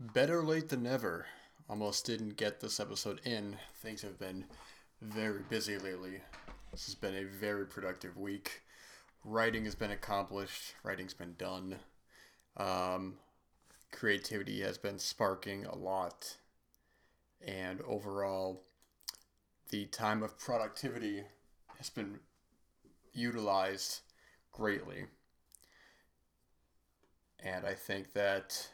Better late than never. Almost didn't get this episode in. Things have been very busy lately. This has been a very productive week. Writing has been accomplished, writing's been done. Um, creativity has been sparking a lot. And overall, the time of productivity has been utilized greatly. And I think that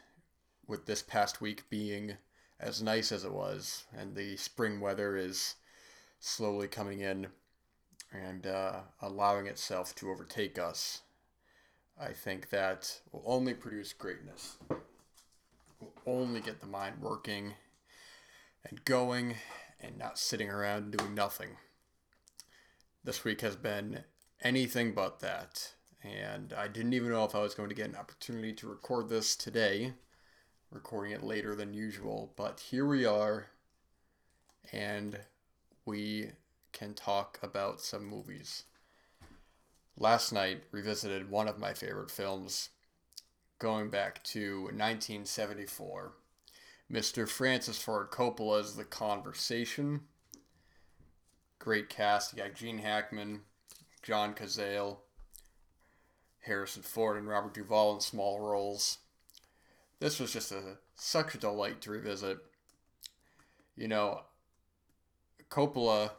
with this past week being as nice as it was, and the spring weather is slowly coming in and uh, allowing itself to overtake us, I think that will only produce greatness. Will only get the mind working and going and not sitting around doing nothing. This week has been anything but that. And I didn't even know if I was going to get an opportunity to record this today, recording it later than usual. But here we are, and we can talk about some movies. Last night, revisited one of my favorite films, going back to 1974. Mr. Francis Ford Coppola's The Conversation. Great cast. You got Gene Hackman, John Cazale, Harrison Ford, and Robert Duvall in small roles. This was just a such a delight to revisit. You know, Coppola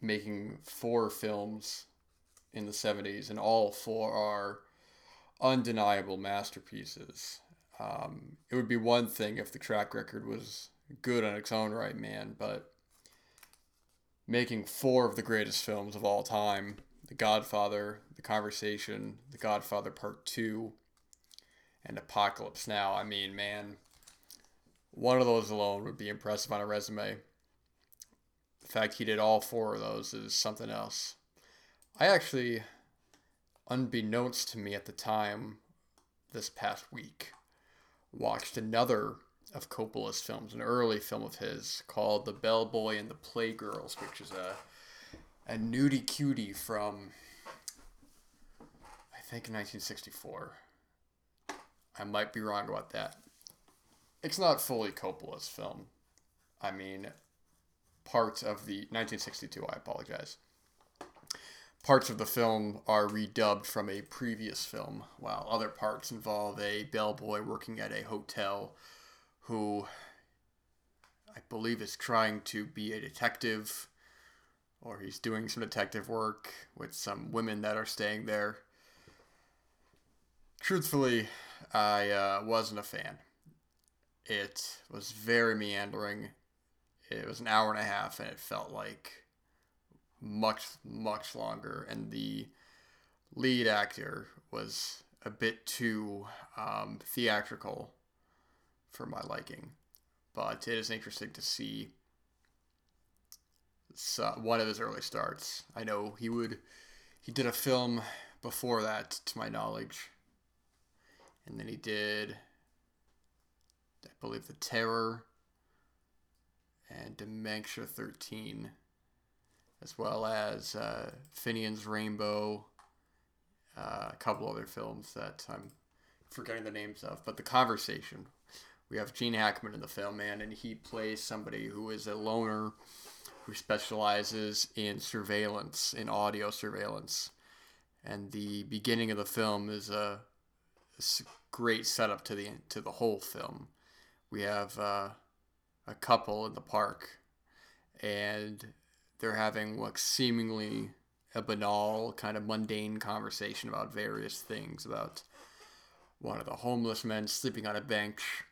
making four films in the 70s, and all four are undeniable masterpieces. Um, it would be one thing if the track record was good on its own right, man, but making four of the greatest films of all time The Godfather, The Conversation, The Godfather Part 2, and Apocalypse Now. I mean, man, one of those alone would be impressive on a resume. The fact he did all four of those is something else. I actually, unbeknownst to me at the time, this past week, watched another of Coppola's films, an early film of his called The Bellboy and the Playgirls, which is a a nudie cutie from I think 1964. I might be wrong about that. It's not fully Coppola's film. I mean, parts of the 1962. I apologize. Parts of the film are redubbed from a previous film, while other parts involve a bellboy working at a hotel who I believe is trying to be a detective or he's doing some detective work with some women that are staying there. Truthfully, I uh, wasn't a fan. It was very meandering. It was an hour and a half, and it felt like much, much longer. And the lead actor was a bit too um, theatrical for my liking. But it is interesting to see one of his early starts. I know he would he did a film before that, to my knowledge, and then he did, I believe, The Terror and Dementia Thirteen, as well as uh, Finian's Rainbow, uh, a couple other films that I'm forgetting the names of. But The Conversation we have Gene Hackman in the film, man, and he plays somebody who is a loner who specializes in surveillance, in audio surveillance. And the beginning of the film is a great setup to the to the whole film. We have uh, a couple in the park, and they're having like seemingly a banal, kind of mundane conversation about various things about one of the homeless men sleeping on a bench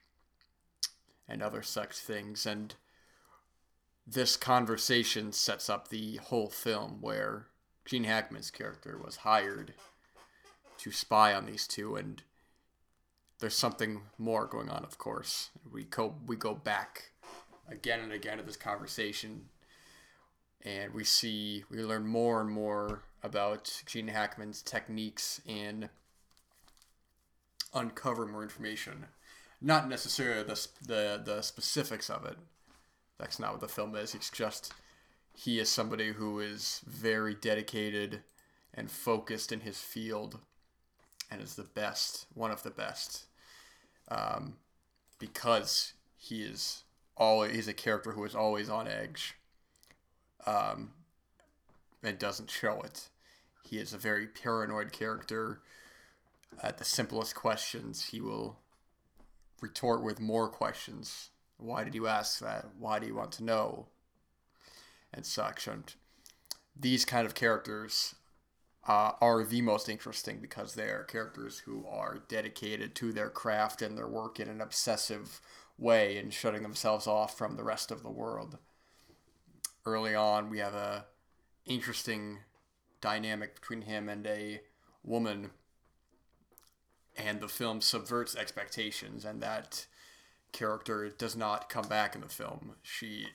and other such things. And this conversation sets up the whole film where Gene Hackman's character was hired to spy on these two and there's something more going on of course we go we go back again and again to this conversation and we see we learn more and more about Gene Hackman's techniques in uncovering more information not necessarily the the the specifics of it. That's not what the film is. It's just he is somebody who is very dedicated and focused in his field, and is the best, one of the best. Um, because he is always he's a character who is always on edge. Um, and doesn't show it. He is a very paranoid character. At the simplest questions, he will retort with more questions. Why did you ask that? Why do you want to know? And such. And these kind of characters uh, are the most interesting because they are characters who are dedicated to their craft and their work in an obsessive way and shutting themselves off from the rest of the world. Early on, we have a interesting dynamic between him and a woman, and the film subverts expectations, and that character does not come back in the film. She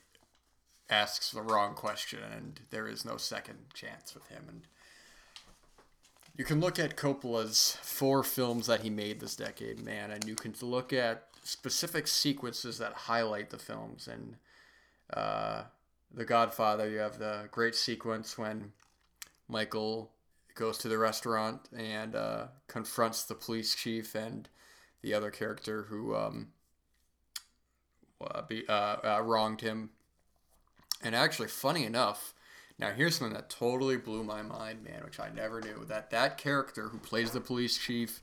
asks the wrong question, and there is no second chance with him. And you can look at Coppola's four films that he made this decade, man, and you can look at specific sequences that highlight the films. And uh, The Godfather, you have the great sequence when Michael goes to the restaurant and uh, confronts the police chief and the other character who um, uh, be, uh, wronged him. And actually, funny enough, now here's something that totally blew my mind, man, which I never knew that that character who plays the police chief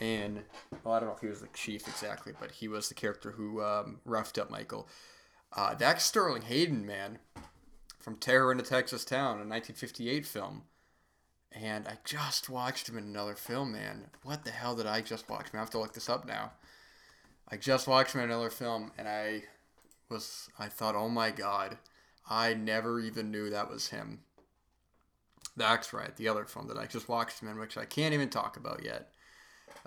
and well, I don't know if he was the chief exactly, but he was the character who um, roughed up Michael. Uh, that's Sterling Hayden, man, from Terror in a Texas Town, a 1958 film. And I just watched him in another film, man. What the hell did I just watch? Man, I have to look this up now. I just watched him in another film, and I was, I thought, oh my god, I never even knew that was him. That's right, the other film that I just watched him in, which I can't even talk about yet,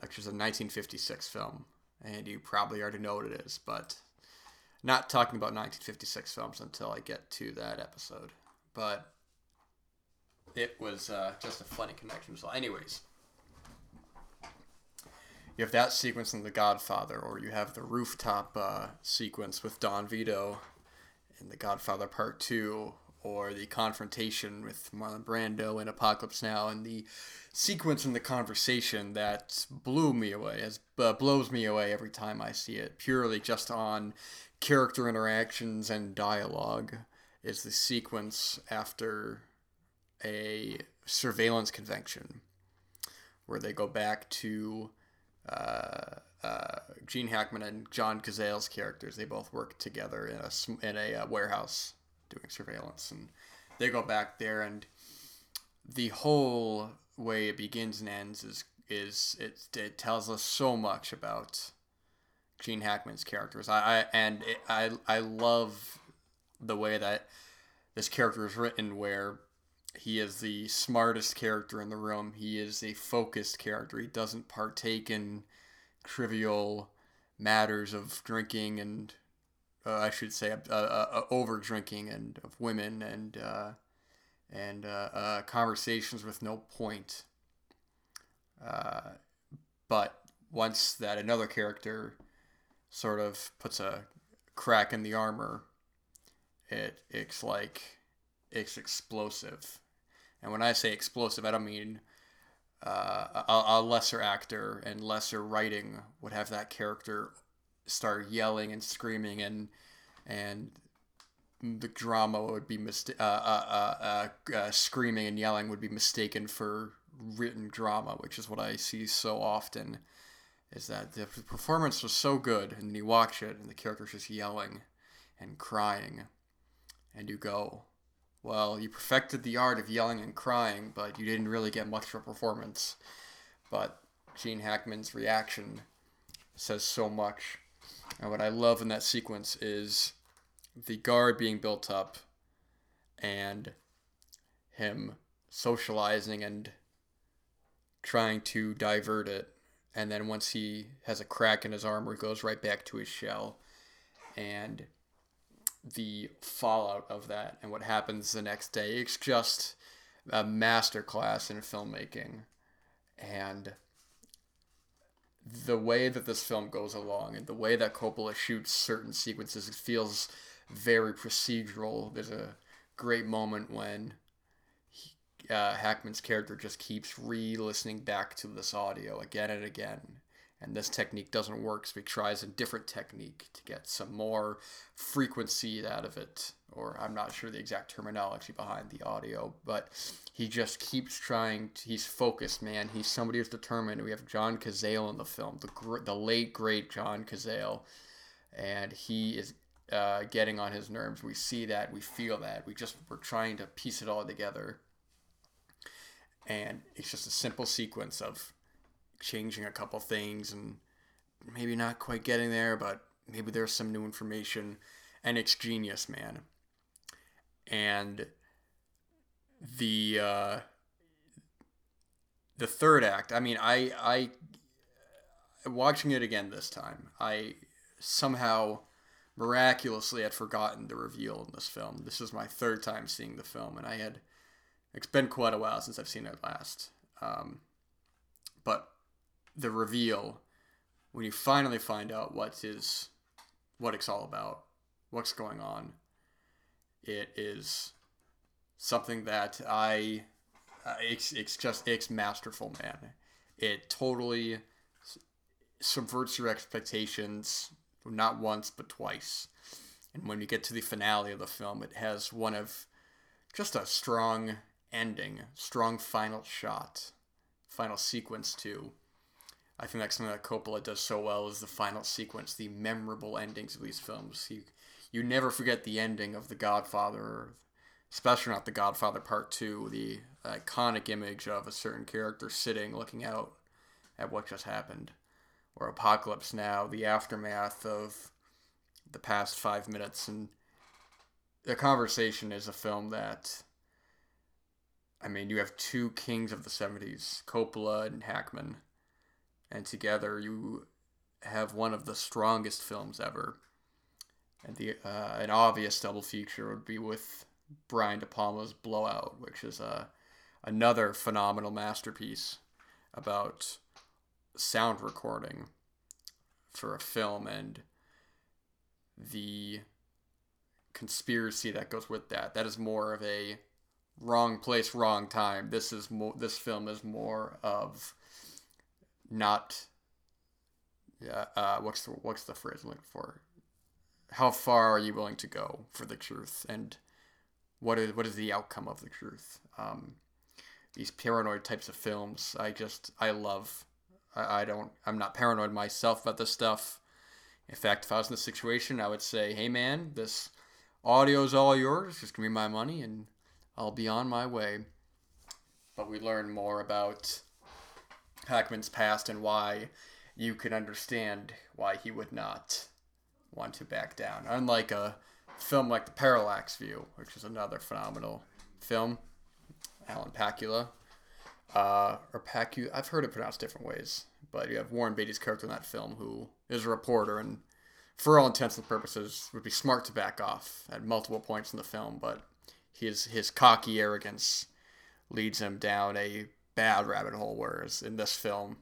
which is a 1956 film, and you probably already know what it is, but not talking about 1956 films until I get to that episode. But it was uh, just a funny connection. So, anyways, you have that sequence in The Godfather, or you have the rooftop uh, sequence with Don Vito in The Godfather Part Two, or the confrontation with Marlon Brando in Apocalypse Now, and the sequence in the conversation that blew me away, as uh, blows me away every time I see it, purely just on character interactions and dialogue, is the sequence after a surveillance convention where they go back to uh, uh, Gene Hackman and John Cazale's characters. They both work together in a in a uh, warehouse doing surveillance, and they go back there, and the whole way it begins and ends is is it, it tells us so much about Gene Hackman's characters. I, I and it, I I love the way that this character is written, where he is the smartest character in the room. He is a focused character. He doesn't partake in trivial matters of drinking and uh, I should say uh, uh, uh over drinking and of women and uh, and uh, conversations with no point. but once that another character sort of puts a crack in the armor, it it's like it's explosive and when I say explosive, I don't mean uh, a, a, lesser actor and lesser writing would have that character start yelling and screaming and and the drama would be mista- uh, uh, uh, uh, screaming and yelling would be mistaken for written drama, which is what I see so often. Is that the performance was so good, and you watch it, and the character's just yelling and crying, and you go, well, you perfected the art of yelling and crying, but you didn't really get much of a performance. But Gene Hackman's reaction says so much. And what I love in that sequence is the guard being built up and him socializing and trying to divert it. And then once he has a crack in his armor, he goes right back to his shell. And the fallout of that and what happens the next day. It's just a masterclass in filmmaking. And the way that this film goes along and the way that Coppola shoots certain sequences, it feels very procedural. There's a great moment when he, uh, Hackman's character just keeps re listening back to this audio again and again. And this technique doesn't work, so he tries a different technique to get some more frequency out of it. Or I'm not sure the exact terminology behind the audio, but he just keeps trying. To, he's focused, man. He's somebody who's determined. We have John Cazale in the film, the the late great John Cazale, and he is uh, getting on his nerves. We see that, we feel that. We just we're trying to piece it all together, and it's just a simple sequence of changing a couple things and maybe not quite getting there, but maybe there's some new information, and it's genius, man. And the uh, the third act, I mean, I I watching it again this time, I somehow miraculously had forgotten the reveal in this film. This is my third time seeing the film, and I had it's been quite a while since I've seen it last. Um, but the reveal when you finally find out what is what it's all about, what's going on, it is something that I uh, it's, it's just it's masterful, man. It totally subverts your expectations not once but twice. And when you get to the finale of the film, it has one of just a strong ending, strong final shot, final sequence too. I think that's something that Coppola does so well is the final sequence, the memorable endings of these films. You you never forget the ending of The Godfather, especially not The Godfather Part Two, the iconic image of a certain character sitting looking out at what just happened or Apocalypse Now, the aftermath of the past five minutes. And The Conversation is a film that, I mean, you have two kings of the 70s, Coppola and Hackman, and together you have one of the strongest films ever. And the uh, an obvious double feature would be with Brian De Palma's Blowout, which is a uh, another phenomenal masterpiece about sound recording for a film and the conspiracy that goes with that. That is more of a wrong place, wrong time. This is more. This film is more of not. Uh, uh, what's the what's the phrase I'm looking for? How far are you willing to go for the truth, and what is what is the outcome of the truth? Um, these paranoid types of films, I just I love I, I don't. I'm not paranoid myself about this stuff. In fact, if I was in this situation, I would say, "Hey, man, this audio is all yours. Just give me my money, and I'll be on my way." But we learn more about Hackman's past and why you can understand why he would not want to back down. Unlike a film like The Parallax View, which is another phenomenal film, Alan Pakula, uh, or Pacu. I've heard it pronounced different ways, but you have Warren Beatty's character in that film who is a reporter and, for all intents and purposes, would be smart to back off at multiple points in the film, but his his cocky arrogance leads him down a bad rabbit hole. Whereas in this film,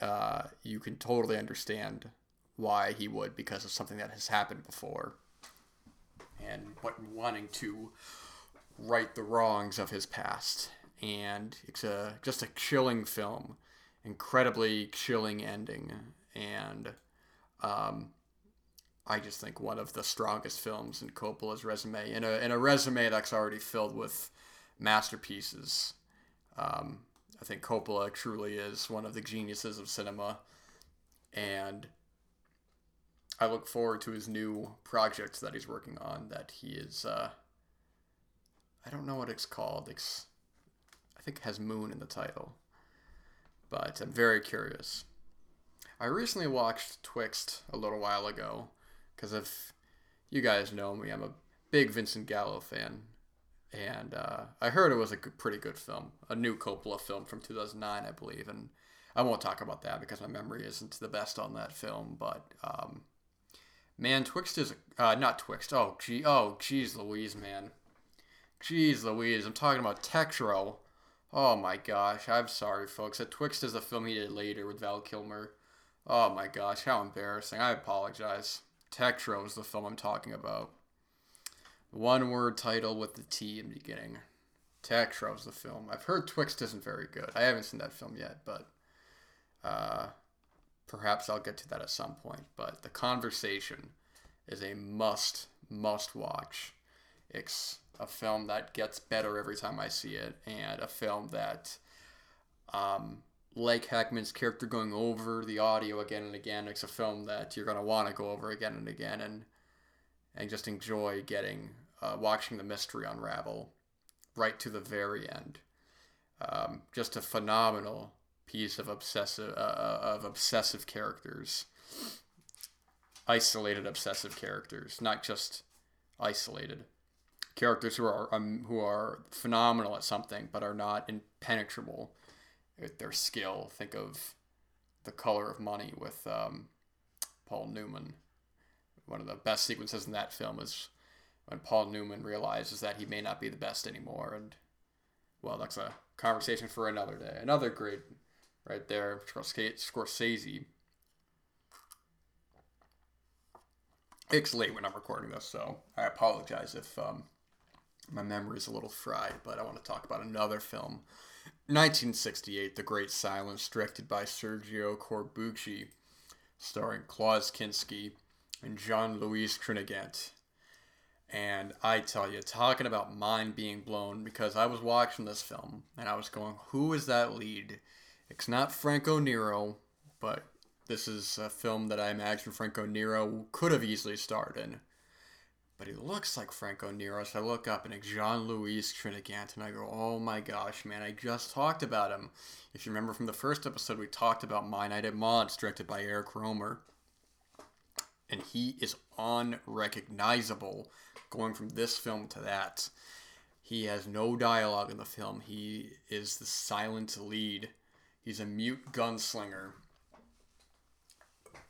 uh, you can totally understand why he would because of something that has happened before, and what wanting to right the wrongs of his past and it's a just a chilling film, incredibly chilling ending, and um, I just think one of the strongest films in Coppola's resume, in a in a resume that's already filled with masterpieces. Um, I think Coppola truly is one of the geniuses of cinema, and I look forward to his new projects that he's working on. That he is, uh, I don't know what it's called. It's I think has moon in the title. But I'm very curious. I recently watched Twixt a little while ago because if you guys know me, I'm a big Vincent Gallo fan. And uh, I heard it was a good, pretty good film, a new Coppola film from 2009, I believe. And I won't talk about that because my memory isn't the best on that film. But um, man, Twixt is uh, not Twixt. Oh, gee, oh, geez, Louise, man, geez, Louise. I'm talking about Tetro. Oh my gosh, I'm sorry, folks. That Twixt is a film he did later with Val Kilmer. Oh my gosh, how embarrassing. I apologize. Tetro is the film I'm talking about. One word title with the T in the beginning. Tetro is the film. I've heard Twixt isn't very good. I haven't seen that film yet, but uh, perhaps I'll get to that at some point. But The Conversation is a must, must watch. It's a film that gets better every time I see it, and a film that, um, like Hackman's character going over the audio again and again, it's a film that you're going to want to go over again and again and and just enjoy getting uh, watching the mystery unravel right to the very end. Um, just a phenomenal piece of obsessive uh, uh, of obsessive characters, isolated obsessive characters, not just isolated characters who are um, who are phenomenal at something but are not impenetrable with their skill. Think of the color of money with um, Paul Newman. One of the best sequences in that film is when Paul Newman realizes that he may not be the best anymore, and well, that's a conversation for another day. Another great, right there, Scorsese. It's late when I'm recording this, so I apologize if um, my memory's a little fried, but I want to talk about another film. 1968, The Great Silence, directed by Sergio Corbucci, starring Klaus Kinski and Jean-Louis Trintignant. And I tell you, talking about mind being blown, because I was watching this film and I was going, who is that lead? It's not Franco Nero, but this is a film that I imagine Franco Nero could have easily starred in but he looks like Franco Nero. So I look up and it's Jean Louis Trintignant, and I go, oh my gosh, man, I just talked about him. If you remember from the first episode, we talked about My Night at Maud's, directed by Eric Rohmer. And he is unrecognizable going from this film to that. He has no dialogue in the film. He is the silent lead. He's a mute gunslinger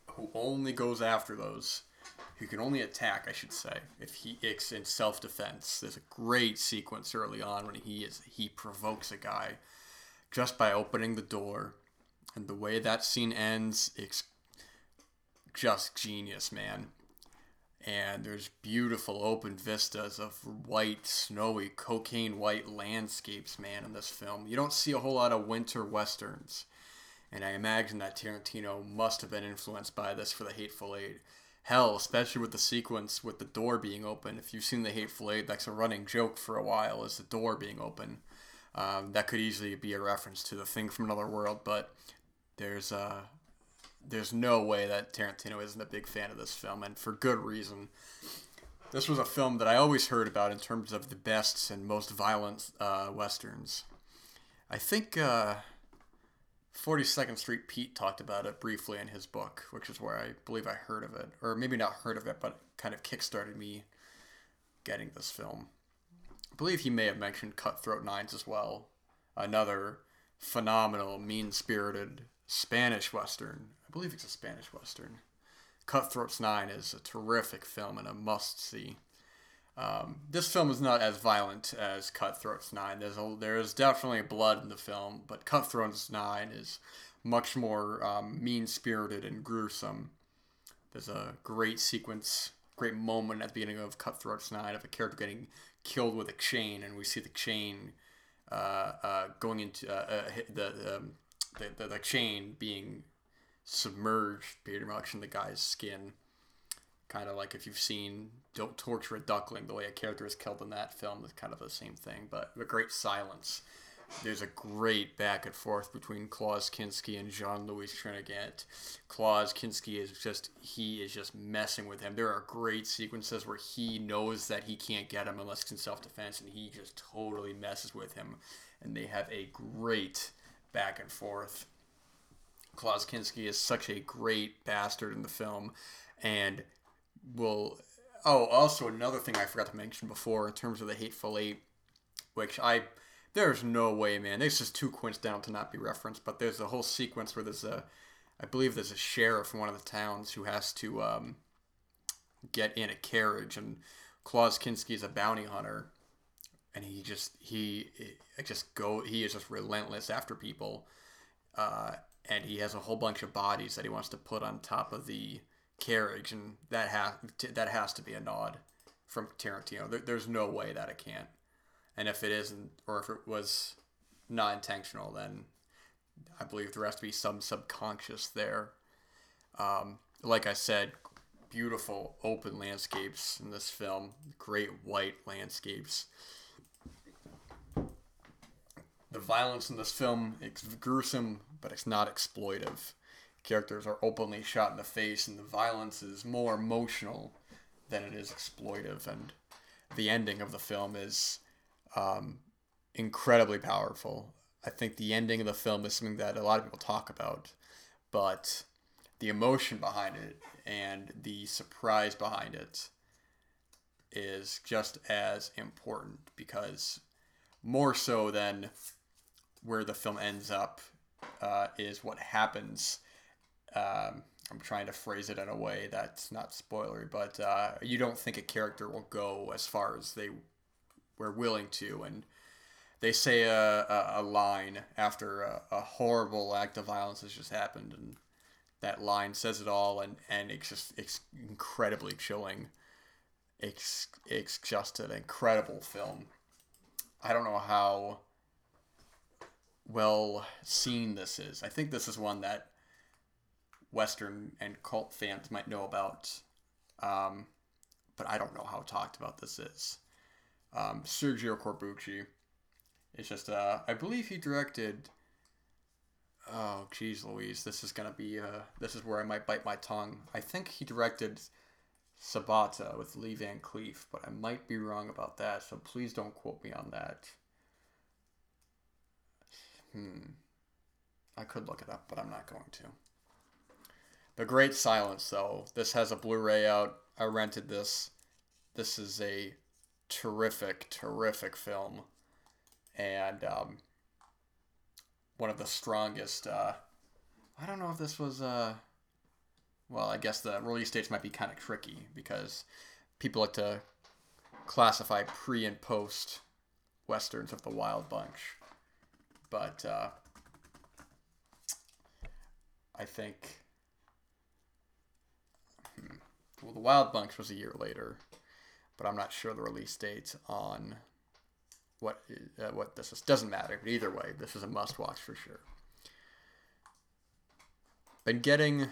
who only goes after those who can only attack, I should say, if he icks in self defense. There's a great sequence early on when he is he provokes a guy just by opening the door, and the way that scene ends, it's just genius, man. And there's beautiful open vistas of white, snowy, cocaine white landscapes, man, in this film. You don't see a whole lot of winter westerns. And I imagine that Tarantino must have been influenced by this for the Hateful Eight hell, especially with the sequence with the door being open. If you've seen The Hateful Eight, that's a running joke for a while, is the door being open. Um, that could easily be a reference to the thing from another world, but there's uh, there's no way that Tarantino isn't a big fan of this film, and for good reason. This was a film that I always heard about in terms of the best and most violent uh, westerns. I think uh, 42nd Street Pete talked about it briefly in his book, which is where I believe I heard of it. Or maybe not heard of it, but kind of kickstarted me getting this film. I believe he may have mentioned Cutthroat Nines as well. Another phenomenal, mean spirited Spanish Western. I believe it's a Spanish Western. Cutthroat's Nine is a terrific film and a must see. Um, this film is not as violent as Cutthroat's Nine. There's a, there is definitely blood in the film, but Cutthroat's Nine is much more um, mean spirited and gruesome. There's a great sequence, great moment at the beginning of Cutthroat's Nine of a character getting killed with a chain, and we see the chain uh, uh, going into uh, uh the, um, the, the the chain being submerged pretty much in the guy's skin kind of like if you've seen Don't Torture a Duckling, the way a character is killed in that film is kind of the same thing, but a great silence. There's a great back and forth between Klaus Kinski and Jean Louis Trintignant. Klaus Kinski is just he is just messing with him. There are great sequences where he knows that he can't get him unless it's in self defense, and he just totally messes with him. And they have a great back and forth. Klaus Kinski is such a great bastard in the film, and will. Oh, also another thing I forgot to mention before in terms of the Hateful Eight, which I there's no way, man. It's just too coincidental to not be referenced. But there's a whole sequence where there's a, I believe there's a sheriff in one of the towns who has to um, get in a carriage, and Klaus Kinski is a bounty hunter, and he just he just go he is just relentless after people, uh, and he has a whole bunch of bodies that he wants to put on top of the carriage, and that has that has to be a nod from Tarantino. There, there's no way that it can't. And if it isn't, or if it was not intentional, then I believe there has to be some subconscious there. Um, like I said, beautiful open landscapes in this film, great white landscapes. The violence in this film is gruesome, but it's not exploitive. Characters are openly shot in the face, and the violence is more emotional than it is exploitive. And the ending of the film is um, incredibly powerful. I think the ending of the film is something that a lot of people talk about, but the emotion behind it and the surprise behind it is just as important because more so than where the film ends up uh, is what happens. Um, I'm trying to phrase it in a way that's not spoilery, but uh, you don't think a character will go as far as they were willing to, and they say a, a, a line after a, a, horrible act of violence has just happened, and that line says it all, and, and it's just it's incredibly chilling. It's, it's just an incredible film. I don't know how well seen this is. I think this is one that Western and cult fans might know about, um, but I don't know how talked about this is. Um, Sergio Corbucci It's just, uh, I believe he directed. Oh, geez, Louise, this is gonna be, uh, this is where I might bite my tongue. I think he directed Sabata with Lee Van Cleef, but I might be wrong about that, so please don't quote me on that. Hmm. I could look it up, but I'm not going to. The Great Silence, though. This has a Blu ray out. I rented this. This is a terrific, terrific film. And um, one of the strongest. Uh, I don't know if this was. Uh, well, I guess the release dates might be kind of tricky because people like to classify pre and post westerns of the Wild Bunch. But uh, I think hmm, well, the Wild Bunch was a year later, but I'm not sure the release date on what uh, what this is. Doesn't matter. But either way, this is a must watch for sure. Been getting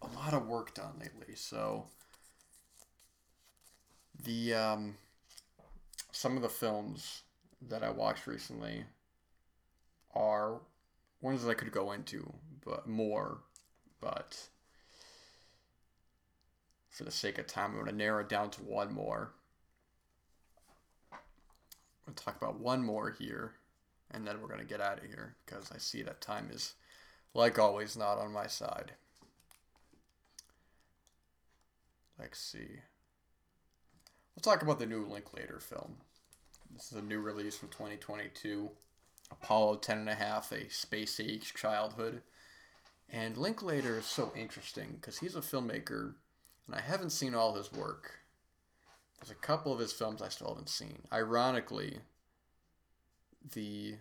a lot of work done lately, so the um, some of the films that I watched recently are ones that I could go into, but more, but for the sake of time, I'm going to narrow it down to one more. We'll talk about one more here, and then we're going to get out of here because I see that time is, like always, not on my side. Let's see. We'll talk about the new Linklater film. This is a new release from 2022. Apollo 10 and a half, a space age childhood. And Linklater is so interesting because he's a filmmaker, and I haven't seen all his work. There's a couple of his films I still haven't seen. Ironically, the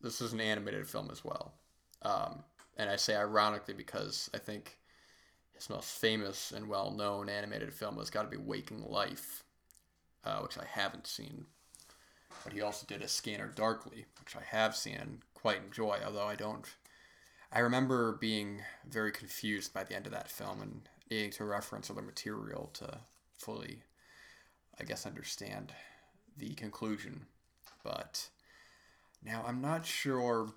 this is an animated film as well, um, and I say ironically because I think his most famous and well-known animated film has got to be Waking Life, uh, which I haven't seen but he also did a Scanner Darkly, which I have seen and quite enjoy, although I don't. I remember being very confused by the end of that film and needing to reference other material to fully, I guess, understand the conclusion. But now I'm not sure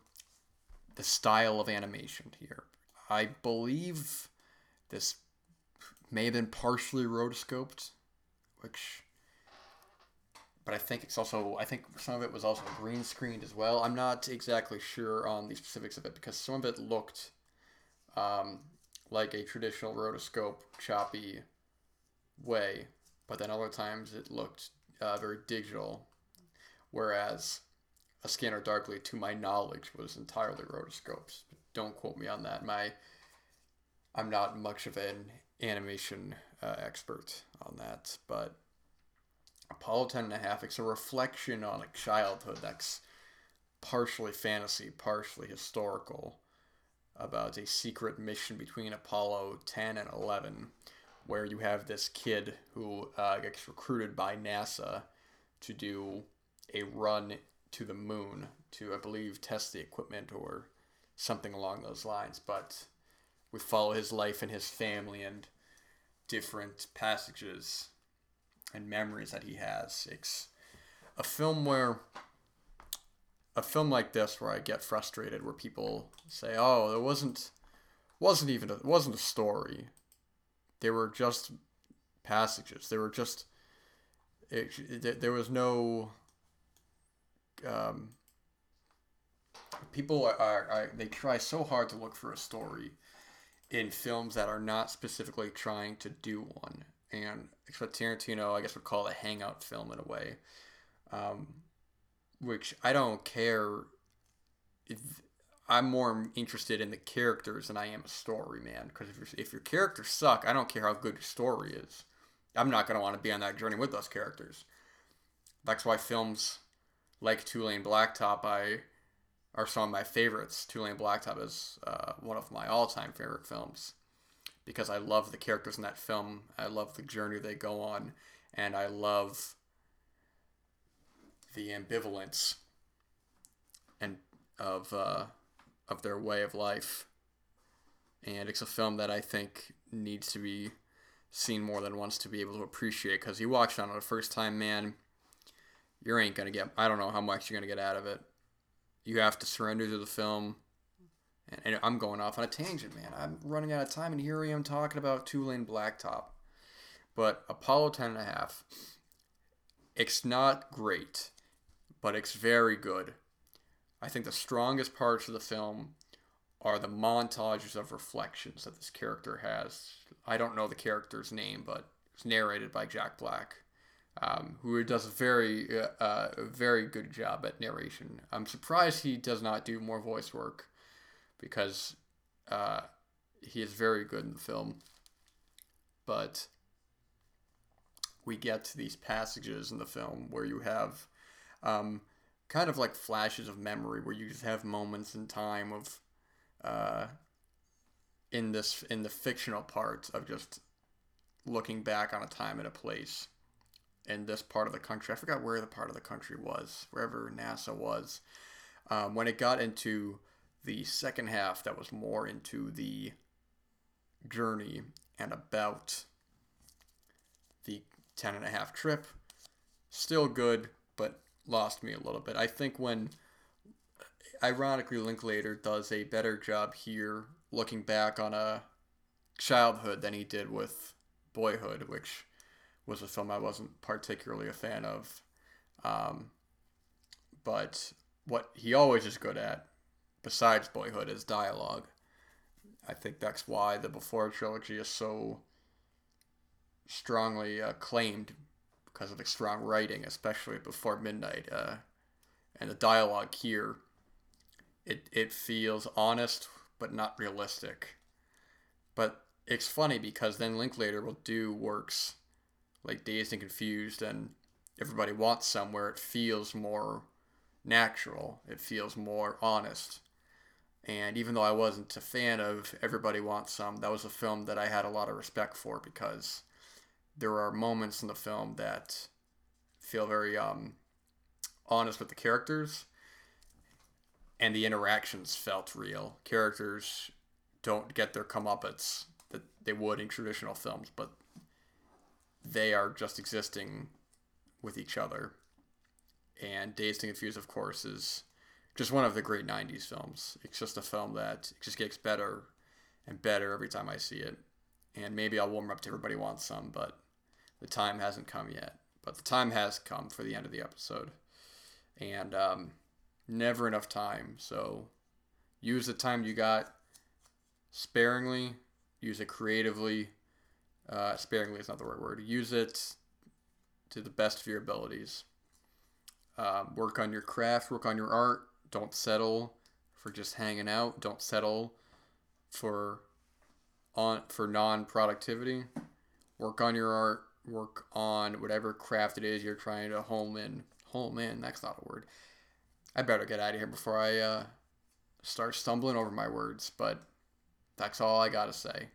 the style of animation here. I believe this may have been partially rotoscoped, which but I think it's also I think some of it was also green screened as well. I'm not exactly sure on the specifics of it because some of it looked um, like a traditional rotoscope choppy way, but then other times it looked uh, very digital, whereas a scanner darkly, to my knowledge, was entirely rotoscopes. Don't quote me on that. My I'm not much of an animation uh, expert on that, but Apollo 10 and a half, it's a reflection on a childhood that's partially fantasy, partially historical, about a secret mission between Apollo 10 and 11, where you have this kid who uh, gets recruited by NASA to do a run to the moon to, I believe, test the equipment or something along those lines. But we follow his life and his family and different passages and memories that he has. It's a film where a film like this where I get frustrated where people say, "Oh, there wasn't wasn't even a, wasn't a story. They were just passages. They were just it, it, there was no um, people are, are, they try so hard to look for a story in films that are not specifically trying to do one and what Tarantino I guess would call it a hangout film in a way um, which I don't care if, I'm more interested in the characters than I am a story man because if, if your characters suck I don't care how good your story is. I'm not going to want to be on that journey with those characters. That's why films like Two Lane Blacktop, I are some of my favorites. Two Lane Blacktop is uh, one of my all-time favorite films because I love the characters in that film. I love the journey they go on, and I love the ambivalence and of uh, of their way of life. And it's a film that I think needs to be seen more than once to be able to appreciate. Because you watch it on the first time, man, you ain't gonna get. I don't know how much you're gonna get out of it. You have to surrender to the film. And, I'm going off on a tangent, man. I'm running out of time, and here I am talking about two lane blacktop. But Apollo 10 and a half, it's not great, but it's very good. I think the strongest parts of the film are the montages of reflections that this character has. I don't know the character's name, but it's narrated by Jack Black um, who does a very, uh, uh, very good job at narration. I'm surprised he does not do more voice work because uh, he is very good in the film. But we get to these passages in the film where you have um, kind of like flashes of memory, where you just have moments in time of uh, in this in the fictional part of just looking back on a time and a place in this part of the country. I forgot where the part of the country was, wherever NASA was. Um, when it got into the second half, that was more into the journey and about the 10 and a half trip. Still good, but lost me a little bit. I think when, ironically, Linklater does a better job here looking back on a childhood than he did with Boyhood, which was a film I wasn't particularly a fan of. Um, but what he always is good at, besides Boyhood, is dialogue. I think that's why the Before trilogy is so strongly acclaimed because of the strong writing, especially Before Midnight. Uh, and the dialogue here, it, it feels honest but not realistic. But it's funny because then Linklater will do works like Dazed and Confused and Everybody Wants Somewhere, it feels more natural. It feels more honest. And even though I wasn't a fan of Everybody Wants Some, that was a film that I had a lot of respect for because there are moments in the film that feel very um, honest with the characters and the interactions felt real. Characters don't get their comeuppance that they would in traditional films, but they are just existing with each other. And Dazed and Confused, of course, is just one of the great 90s films. It's just a film that just gets better and better every time I see it. And maybe I'll warm up to Everybody Wants Some, but the time hasn't come yet. But the time has come for the end of the episode. And um, never enough time. So use the time you got sparingly, use it creatively, uh, sparingly is not the right word. Use it to the best of your abilities. Um, work on your craft, work on your art. Don't settle for just hanging out. Don't settle for on for non-productivity. Work on your art. Work on whatever craft it is you're trying to home in. Home in. That's not a word. I better get out of here before I uh, start stumbling over my words. But that's all I gotta say.